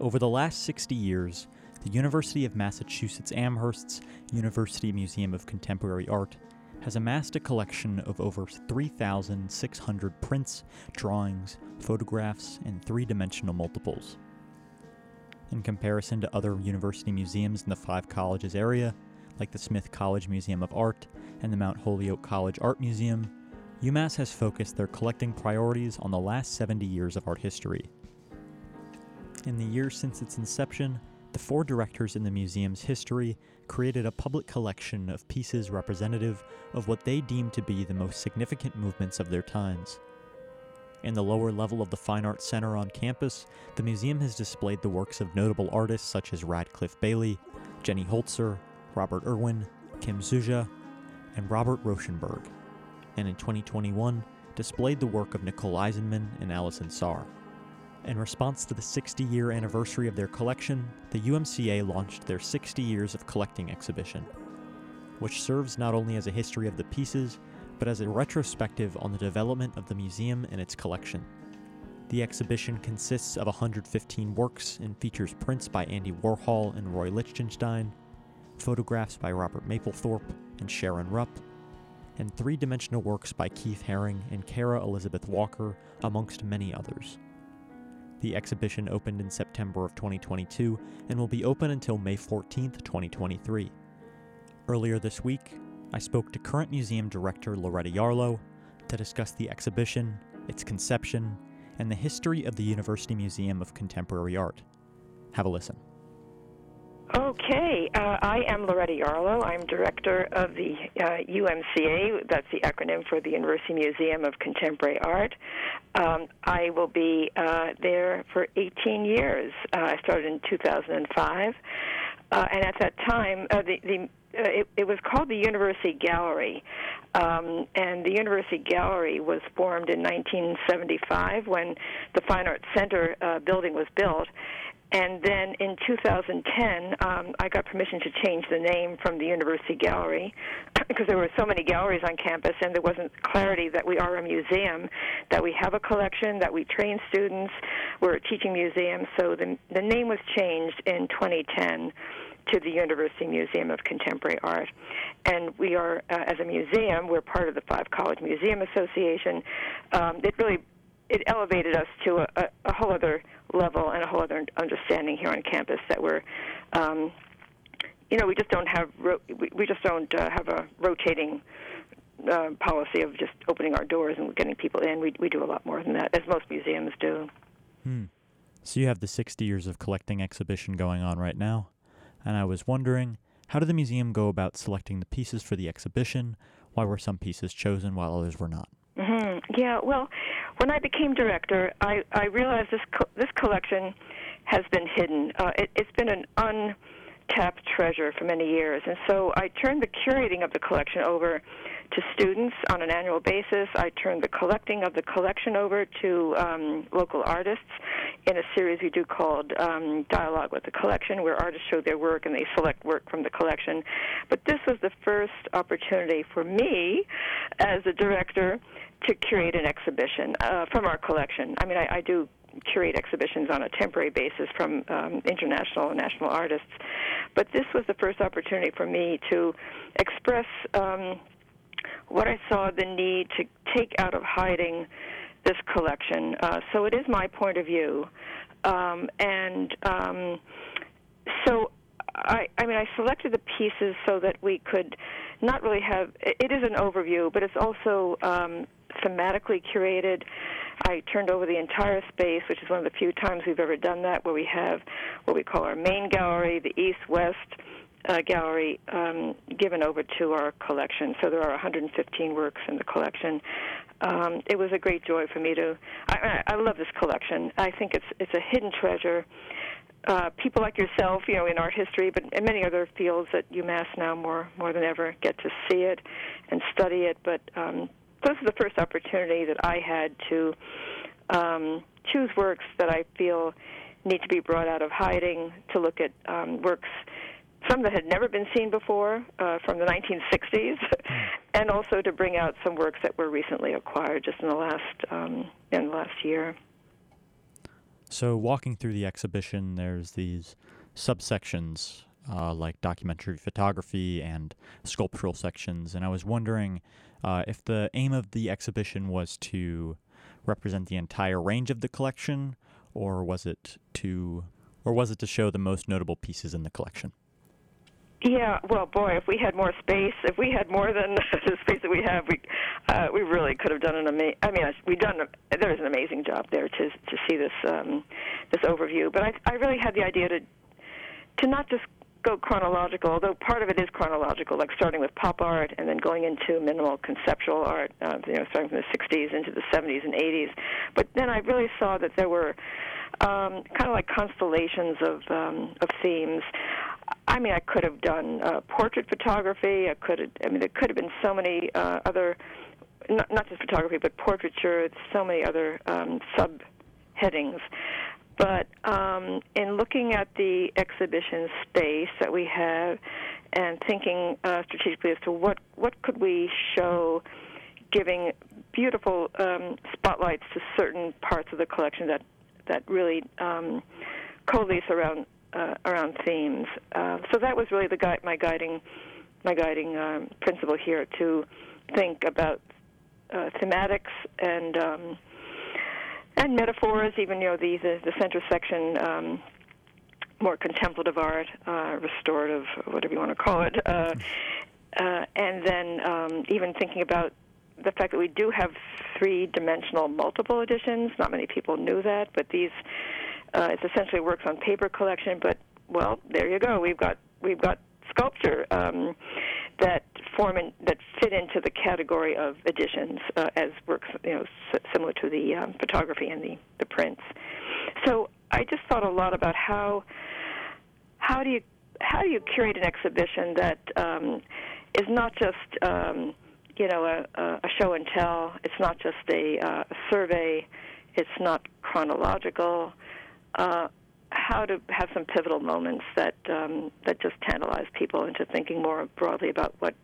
Over the last 60 years, the University of Massachusetts Amherst's University Museum of Contemporary Art has amassed a collection of over 3,600 prints, drawings, photographs, and three dimensional multiples. In comparison to other university museums in the Five Colleges area, like the Smith College Museum of Art and the Mount Holyoke College Art Museum, UMass has focused their collecting priorities on the last 70 years of art history. In the years since its inception, the four directors in the museum's history created a public collection of pieces representative of what they deemed to be the most significant movements of their times. In the lower level of the Fine Arts Center on campus, the museum has displayed the works of notable artists such as Radcliffe Bailey, Jenny Holzer, Robert Irwin, Kimsooja, and Robert Rauschenberg, and in 2021 displayed the work of Nicole Eisenman and Alison Saar. In response to the 60 year anniversary of their collection, the UMCA launched their 60 Years of Collecting exhibition, which serves not only as a history of the pieces, but as a retrospective on the development of the museum and its collection. The exhibition consists of 115 works and features prints by Andy Warhol and Roy Lichtenstein, photographs by Robert Mapplethorpe and Sheron Rupp, and three dimensional works by Keith Haring and Kara Elizabeth Walker, amongst many others. The exhibition opened in September of 2022 and will be open until May 14, 2023. Earlier this week, I spoke to current museum director Loretta Yarlow to discuss the exhibition, its conception, and the history of the University Museum of Contemporary Art. Have a listen. Okay, uh, I am Loretta Yarlow. I'm director of the uh, UMCA. That's the acronym for the University Museum of Contemporary Art. Um, I will be uh, there for 18 years. Uh, I started in 2005, uh, and at that time, uh, the, the it, it was called the University Gallery, um, and the University Gallery was formed in 1975 when the Fine Arts Center building was built and then in 2010, um, I got permission to change the name from the University Gallery because there were so many galleries on campus and there wasn't clarity that we are a museum, that we have a collection, that we train students, we're a teaching museum. So the, the name was changed in 2010 to the University Museum of Contemporary Art. And we are, uh, as a museum, we're part of the Five College Museum Association. Um, it really it elevated us to a, a, a whole other level and a whole other understanding here on campus that we're um, you know we just don't have ro- we, we just don't uh, have a rotating uh, policy of just opening our doors and getting people in. We we do a lot more than that, as most museums do. Hmm. So you have the 60 years of collecting exhibition going on right now, and I was wondering, how did the museum go about selecting the pieces for the exhibition? Why were some pieces chosen while others were not? Yeah, well, when I became director, I, I realized this co- this collection has been hidden. Uh, it, it's been an untapped treasure for many years, and so I turned the curating of the collection over to students on an annual basis. I turned the collecting of the collection over to um, local artists in a series we do called um, Dialogue with the Collection, where artists show their work and they select work from the collection. But this was the first opportunity for me, as a director, to curate an exhibition uh, from our collection. I mean, I, I do curate exhibitions on a temporary basis from um, international and national artists. But this was the first opportunity for me to express um, what I saw the need to take out of hiding this collection. Uh, so it is my point of view. Um, and um, so I, I mean, I selected the pieces so that we could not really have. It is an overview, but it's also um, thematically curated. I turned over the entire space, which is one of the few times we've ever done that, where we have what we call our main gallery, the east west uh, gallery, um, given over to our collection. So there are 115 works in the collection. Um, it was a great joy for me to. I, I love this collection. I think it's it's a hidden treasure. Uh, people like yourself, you know, in art history, but in many other fields at UMass now more more than ever get to see it and study it. But um, this is the first opportunity that I had to um, choose works that I feel need to be brought out of hiding, to look at um, works, some that had never been seen before uh, from the 1960s, and also to bring out some works that were recently acquired just in the last um, in the last year. So, walking through the exhibition, there's these subsections uh, like documentary photography and sculptural sections, and I was wondering uh, if the aim of the exhibition was to represent the entire range of the collection, or was it to, or was it to show the most notable pieces in the collection? Yeah, well, boy, if we had more space, if we had more than the space that we have, we uh, we really could have done an amazing. I mean, we've done. There's an amazing job there to to see this um, this overview. But I I really had the idea to to not just go chronological, although part of it is chronological, like starting with pop art and then going into minimal conceptual art, uh, you know, starting from the 60s into the 70s and 80s. But then I really saw that there were um, kind of like constellations of um, of themes. I mean, I could have done uh, portrait photography. I could have. I mean, there could have been so many uh, other, not, not just photography, but portraiture. So many other um, subheadings. But um, in looking at the exhibition space that we have, and thinking uh, strategically as to what what could we show, giving beautiful um, spotlights to certain parts of the collection that that really um, coalesce around uh, around themes. Uh, so that was really the gui- my guiding my guiding um, principle here to think about uh, thematics and um, and metaphors. Even you know the the, the center section. Um, more contemplative art, uh, restorative, whatever you want to call it, uh, uh, and then um, even thinking about the fact that we do have three-dimensional multiple editions. Not many people knew that, but these uh, it's essentially works on paper collection. But well, there you go. We've got we've got sculpture um, that form in, that fit into the category of editions uh, as works you know similar to the um, photography and the the prints. So I just thought a lot about how how do you how do you curate an exhibition that um, is not just um, you know a, a show and tell. It's not just a, uh, a survey. It's not chronological. Uh, how to have some pivotal moments that um, that just tantalize people into thinking more broadly about what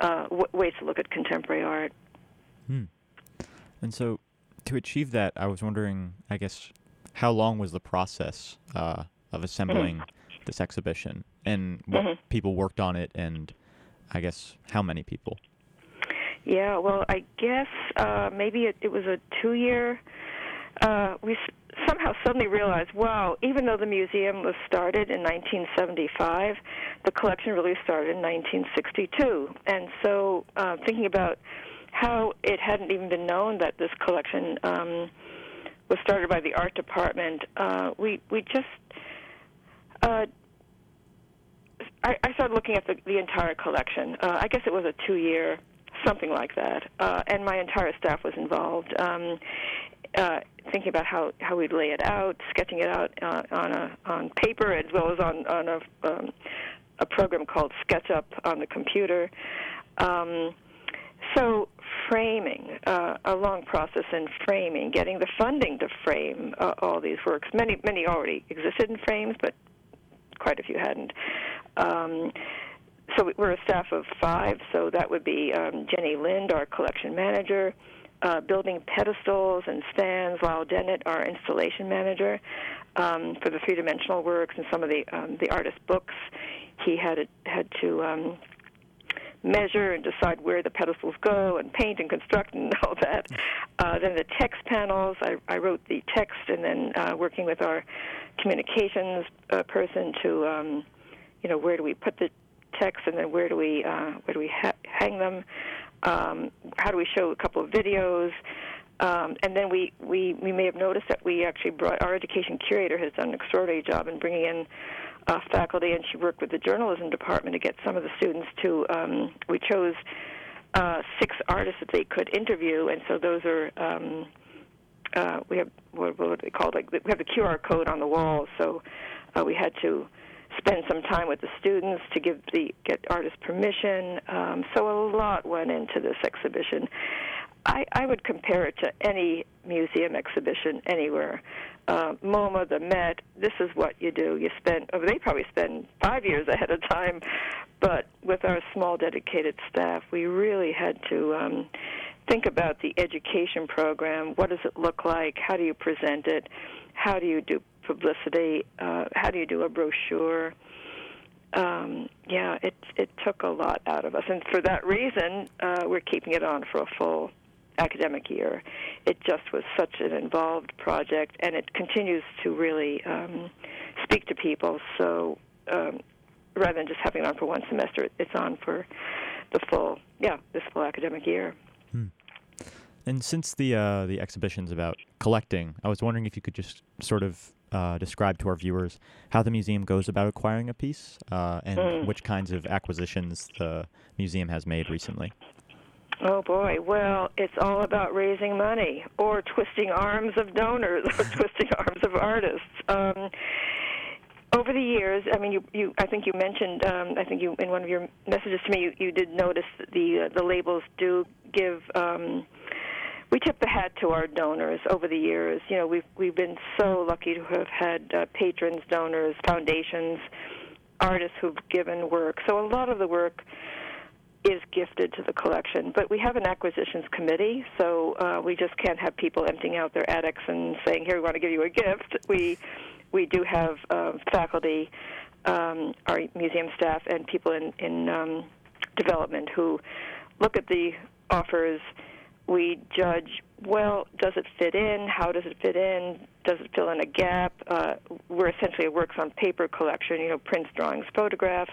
uh, w- ways to look at contemporary art. Hmm. And so, to achieve that, I was wondering, I guess, how long was the process uh, of assembling mm-hmm. this exhibition, and what mm-hmm. people worked on it, and I guess how many people? Yeah, well, I guess uh, maybe it, it was a two-year. Uh, we somehow suddenly realized, wow, even though the museum was started in 1975, the collection really started in 1962. And so, uh, thinking about how it hadn't even been known that this collection um, was started by the art department, uh, we we just uh, I, started looking at the, the entire collection. Uh, I guess it was a two-year something like that. Uh, and my entire staff was involved, um, uh, thinking about how how we'd lay it out, sketching it out uh, on a on paper as well as on on a um, a program called SketchUp on the computer. Um, so framing, uh, a long process in framing, getting the funding to frame uh, all these works. Many many already existed in frames, but quite a few hadn't. Um, so we're a staff of five, so that would be um, Jenny Lind, our collection manager, uh, building pedestals and stands, Lyle Dennett, our installation manager, um, for the three-dimensional works and some of the um, the artist books. He had it, had to um, measure and decide where the pedestals go and paint and construct and all that. Uh, then the text panels, I, I wrote the text and then uh, working with our communications uh, person to, um, you know, where do we put the text, and then where do we uh, where do we ha- hang them? Um, how do we show a couple of videos? Um, and then we, we, we may have noticed that we actually brought our education curator has done an extraordinary job in bringing in uh, faculty, and she worked with the journalism department to get some of the students to. Um, we chose uh, six artists that they could interview, and so those are. Um, uh, we have what, what they called? Like we have the QR code on the wall, so uh, we had to spend some time with the students to give the get artists permission. Um, so a lot went into this exhibition. I, I would compare it to any museum exhibition anywhere. Uh, MoMA, the Met, this is what you do. You spend, oh, they probably spend five years ahead of time, but with our small dedicated staff, we really had to um, think about the education program. What does it look like? How do you present it? How do you do publicity? Uh, how do you do a brochure? Um, yeah, it it took a lot out of us, and for that reason, uh, we're keeping it on for a full academic year. It just was such an involved project, and it continues to really um, speak to people. So um, rather than just having it on for one semester, it's on for the full, yeah, this full academic year. Hmm. And since the uh, the exhibition's about collecting, I was wondering if you could just sort of uh, describe to our viewers how the museum goes about acquiring a piece uh, and mm. which kinds of acquisitions the museum has made recently. Oh boy, well, it's all about raising money or twisting arms of donors or twisting arms of artists. Um, over the years, I mean, you, you, I think you mentioned, um, I think you, in one of your messages to me, you, you did notice that the uh, the labels do give. Um, we tip the hat to our donors over the years. You know, we've we've been so lucky to have had uh, patrons, donors, foundations, artists who've given work. So a lot of the work is gifted to the collection. But we have an acquisitions committee, so uh, we just can't have people emptying out their attics and saying, "Here, we want to give you a gift." We we do have uh, faculty, um, our museum staff, and people in in um, development who look at the offers. We judge well, does it fit in? How does it fit in? Does it fill in a gap? Uh, we're essentially a works on paper collection, you know, prints, drawings, photographs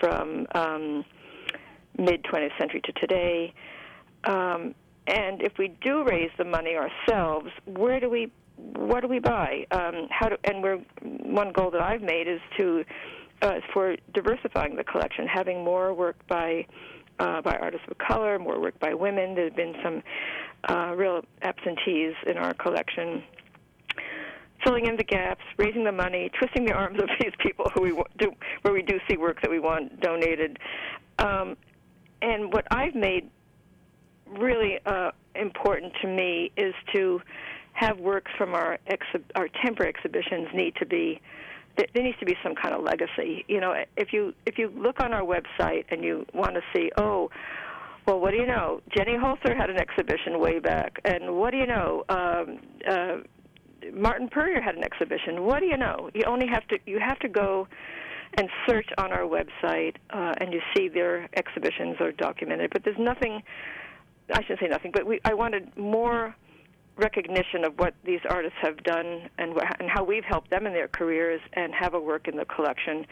from um, mid 20th century to today. Um, and if we do raise the money ourselves, where do we, what do we buy? Um, how do, and we're one goal that I've made is to uh, for diversifying the collection, having more work by uh, by artists of color, more work by women. There have been some uh, real absentees in our collection. Filling in the gaps, raising the money, twisting the arms of these people who we do, where we do see work that we want donated, um, and what I've made really uh, important to me is to have works from our exhi- our temporary exhibitions need to be there needs to be some kind of legacy. You know, if you if you look on our website and you want to see, oh, well, what do you know? Jenny Holzer had an exhibition way back, and what do you know? Um, uh, Martin Puryear had an exhibition. What do you know? You only have to you have to go and search on our website, uh, and you see their exhibitions are documented. But there's nothing. I shouldn't say nothing, but we, I wanted more recognition of what these artists have done and, wh- and how we've helped them in their careers, and have a work in the collection,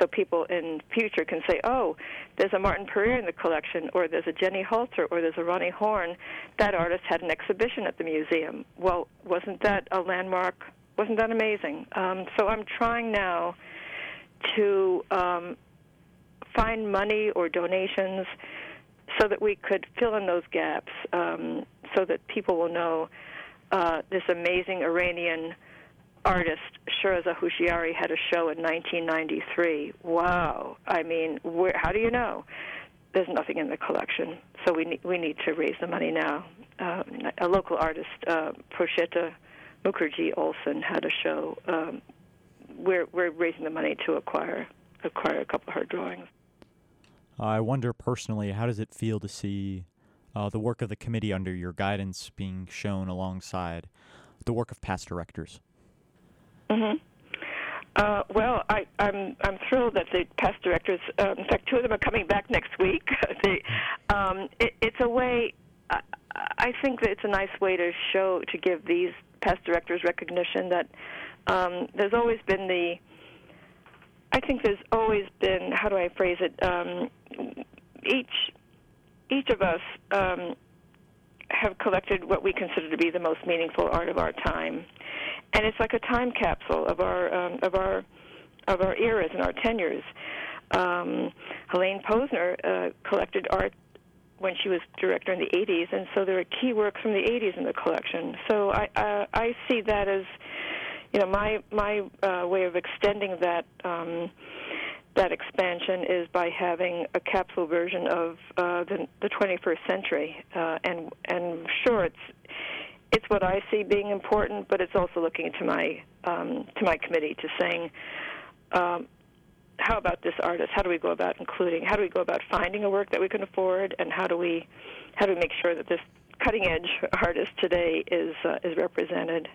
so people in future can say, "Oh, there's a Martin Puryear in the collection, or there's a Jenny Holzer, or there's a Roni Horn. That artist had an exhibition at the museum. Well, wasn't that a landmark? Wasn't that amazing?" Um, so I'm trying now to um, find money or donations so that we could fill in those gaps um, so that people will know uh, this amazing Iranian artist Shirazeh Houshiary had a show in 1993. Wow! I mean, where, how do you know? There's nothing in the collection, so we need we need to raise the money now. Um, a local artist, uh, Prosheta Mukherjee Olson, had a show um, we're we're raising the money to acquire acquire a couple of her drawings. I wonder personally, how does it feel to see uh, the work of the committee under your guidance being shown alongside the work of past directors? Mm-hmm. Uh, well, I, I'm I'm thrilled that the past directors, uh, in fact, two of them are coming back next week. they, um, it, it's a way. I, I think that it's a nice way to show to give these past directors recognition that um, there's always been the I think there's always been how do I phrase it um, each each of us um, have collected what we consider to be the most meaningful art of our time, and it's like a time capsule of our um, of our of our eras and our tenures. Um, Helaine Posner uh, collected art when she was director in the 80s, and so there are key works from the 80s in the collection. So I uh, I see that as you know, my my uh, way of extending that um, that expansion is by having a capsule version of uh, the, the 21st century, uh, and and sure it's it's what I see being important, but it's also looking to my um, to my committee to saying. Um, how about this artist? How do we go about including? How do we go about finding a work that we can afford? And how do we, how do we make sure that this cutting edge artist today is uh, is represented?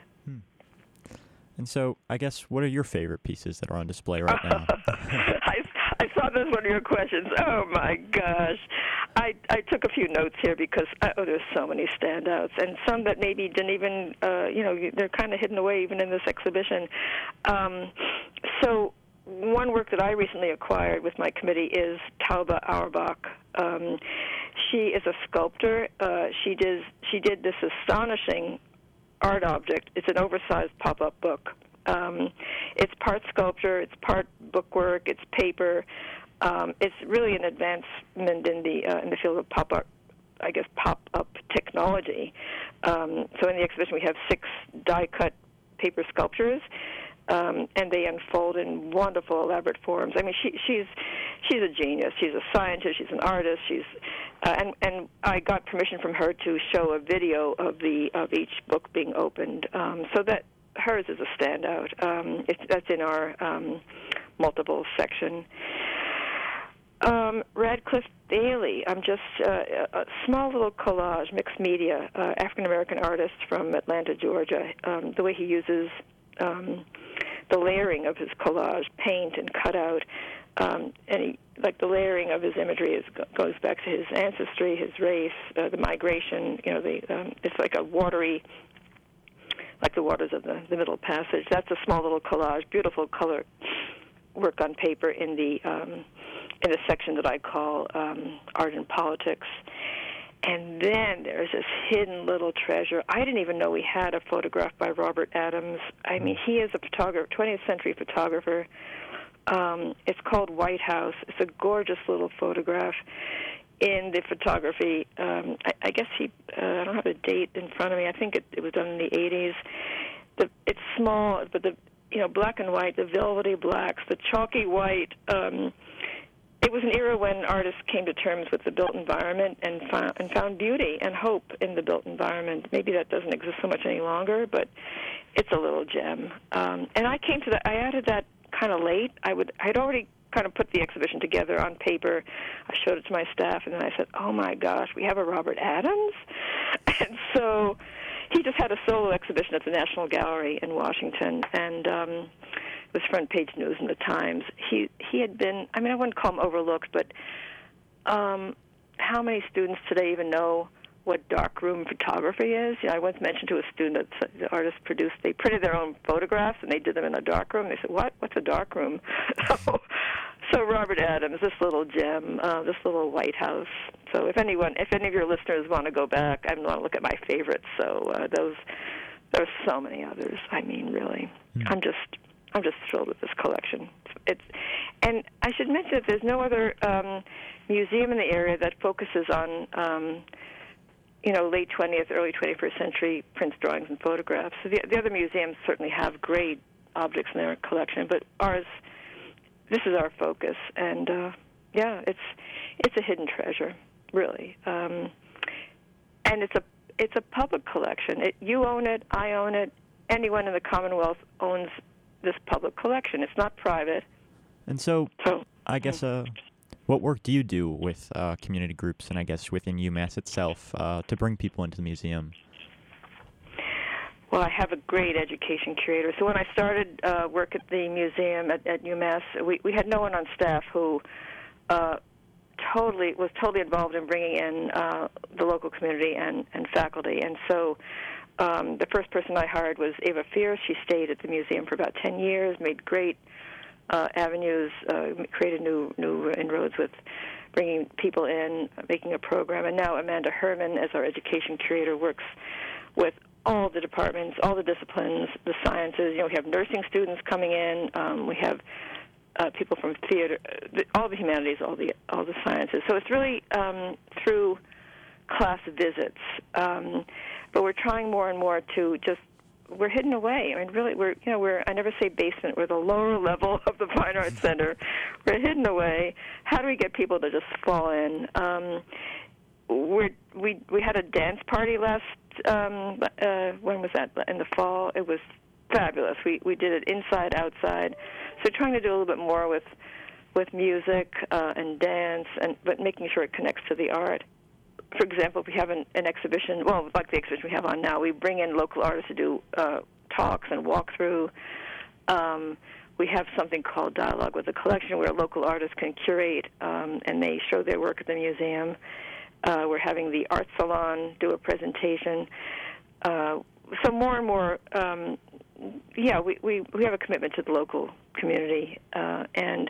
And so, I guess, what are your favorite pieces that are on display right now? I, I saw this one of your questions. Oh my gosh, I I took a few notes here because uh, oh, there's so many standouts and some that maybe didn't even uh, you know they're kind of hidden away even in this exhibition. Um, so one work that I recently acquired with my committee is Tauba Auerbach. Um, she is a sculptor. Uh, she did she did this astonishing art object. It's an oversized pop-up book. Um, it's part sculpture. It's part bookwork. It's paper. Um, it's really an advancement in the uh, in the field of pop-up I guess pop-up technology. Um, so in the exhibition, we have six die-cut paper sculptures um, and they unfold in wonderful, elaborate forms. I mean, she, she's she's a genius. She's a scientist. She's an artist. She's uh, and and I got permission from her to show a video of the of each book being opened, um, so that hers is a standout. Um, it's, that's in our um, multiple section. Um, Radcliffe Bailey. I'm just uh, a small little collage, mixed media, uh, African American artist from Atlanta, Georgia. Um, the way he uses um, the layering of his collage, paint and cutout, um, and he, like the layering of his imagery is, goes back to his ancestry, his race, uh, the migration. You know, the um, it's like a watery, like the waters of the, the Middle Passage. That's a small little collage, beautiful color work on paper in the um, in a section that I call um, art and politics. And then there's this hidden little treasure. I didn't even know we had a photograph by Robert Adams. I mean, he is a photographer, 20th century photographer. Um, it's called White House. It's a gorgeous little photograph. In the photography, um, I, I guess he, uh, I don't have a date in front of me. I think it, it was done in the 80s. The, it's small, but the, you know, black and white, the velvety blacks, the chalky white. Um, it was an era when artists came to terms with the built environment and found, and found beauty and hope in the built environment. Maybe that doesn't exist so much any longer, but it's a little gem. Um, and I came to that. I added that kind of late. I would. I'd already kind of put the exhibition together on paper. I showed it to my staff, and then I said, "Oh my gosh, we have a Robert Adams!" And so he just had a solo exhibition at the National Gallery in Washington, and. um was front page news in the Times. He he had been. I mean, I wouldn't call him overlooked, but um, how many students today even know what darkroom photography is? You know, I once mentioned to a student that the artists produced. They printed their own photographs and they did them in a darkroom. They said, "What? What's a darkroom?" so, so Robert Adams, this little gem, uh, this little White House. So if anyone, if any of your listeners want to go back, I want to look at my favorites. So uh, those, there's so many others. I mean, really, mm. I'm just I'm just thrilled with this collection. It's, and I should mention that there's no other um, museum in the area that focuses on, um, you know, late 20th, early 21st century prints, drawings, and photographs. So the, the other museums certainly have great objects in their collection, but ours, this is our focus, and uh, yeah, it's it's a hidden treasure, really, um, and it's a it's a public collection. It, you own it, I own it, anyone in the Commonwealth owns this public collection. It's not private. And so, so I guess, uh, what work do you do with uh, community groups and I guess within UMass itself uh, to bring people into the museum? Well, I have a great education curator. So when I started uh, work at the museum at, at UMass, we, we had no one on staff who uh, totally was totally involved in bringing in uh, the local community and, and faculty. And so um, the first person I hired was Ava Fierce. She stayed at the museum for about 10 years, made great uh, avenues, uh, created new new inroads with bringing people in, making a program. And now Amanda Herman, as our education curator, works with all the departments, all the disciplines, the sciences. You know, we have nursing students coming in. Um, we have uh, people from theater, all the humanities, all the all the sciences. So it's really um, through class visits. Um, but we're trying more and more to just we're hidden away. I mean, really, we're you know we're I never say basement. We're the lower level of the Fine Arts Center. we're hidden away. How do we get people to just fall in? Um, we're, we we had a dance party last um, uh, when was that in the fall? It was fabulous. We we did it inside outside. So trying to do a little bit more with with music uh, and dance, and but making sure it connects to the art. For example, we have an, an exhibition, well, like the exhibition we have on now, we bring in local artists to do uh, talks and walk through. Um, we have something called Dialogue with the Collection, where local artists can curate um, and they show their work at the museum. Uh, we're having the art salon do a presentation. Uh, so more and more um, yeah, we, we, we have a commitment to the local community uh, and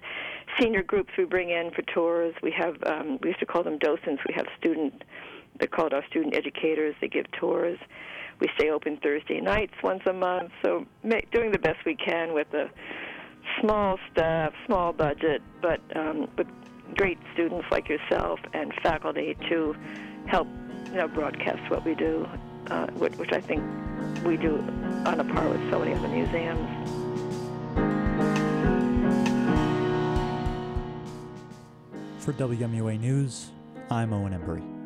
senior groups we bring in for tours. We have um, we used to call them docents. We have student they're called our student educators. They give tours. We stay open Thursday nights once a month. So doing the best we can with a small staff, small budget, but um, great students like yourself and faculty to help you know broadcast what we do, uh, which I think we do on a par with so many other museums. For WMUA News, I'm Owen Embry.